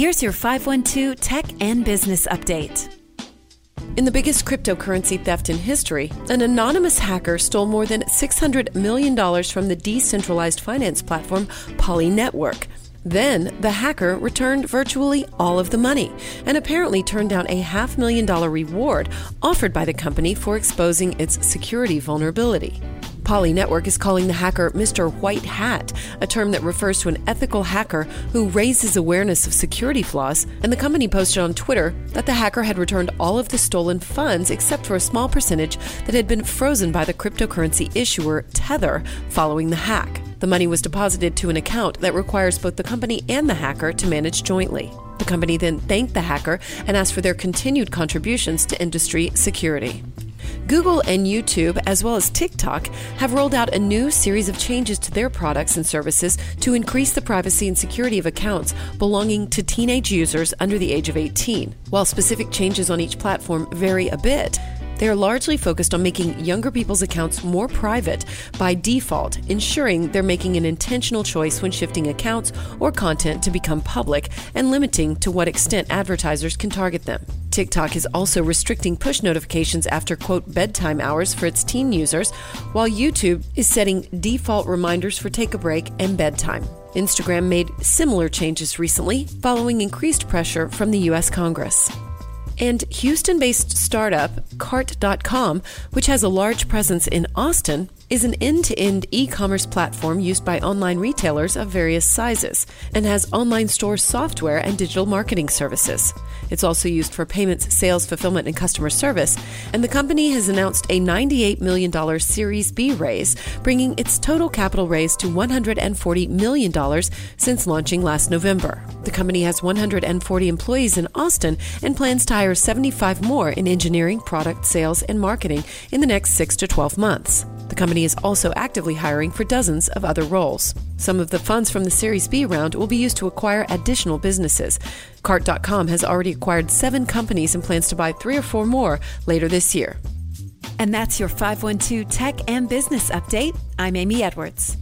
Here's your 512 Tech and Business Update. In the biggest cryptocurrency theft in history, an anonymous hacker stole more than $600 million from the decentralized finance platform Poly Network. Then, the hacker returned virtually all of the money and apparently turned down a half million dollar reward offered by the company for exposing its security vulnerability. Poly Network is calling the hacker Mr. White Hat, a term that refers to an ethical hacker who raises awareness of security flaws. And the company posted on Twitter that the hacker had returned all of the stolen funds except for a small percentage that had been frozen by the cryptocurrency issuer Tether following the hack. The money was deposited to an account that requires both the company and the hacker to manage jointly. The company then thanked the hacker and asked for their continued contributions to industry security. Google and YouTube, as well as TikTok, have rolled out a new series of changes to their products and services to increase the privacy and security of accounts belonging to teenage users under the age of 18. While specific changes on each platform vary a bit, they are largely focused on making younger people's accounts more private by default, ensuring they're making an intentional choice when shifting accounts or content to become public and limiting to what extent advertisers can target them. TikTok is also restricting push notifications after, quote, bedtime hours for its teen users, while YouTube is setting default reminders for take a break and bedtime. Instagram made similar changes recently following increased pressure from the U.S. Congress. And Houston based startup Cart.com, which has a large presence in Austin, is an end to end e commerce platform used by online retailers of various sizes and has online store software and digital marketing services. It's also used for payments, sales, fulfillment, and customer service. And the company has announced a $98 million Series B raise, bringing its total capital raise to $140 million since launching last November. The company has 140 employees in Austin and plans to hire 75 more in engineering, product sales, and marketing in the next 6 to 12 months. Company is also actively hiring for dozens of other roles. Some of the funds from the Series B round will be used to acquire additional businesses. Cart.com has already acquired seven companies and plans to buy three or four more later this year. And that's your 512 Tech and Business Update. I'm Amy Edwards.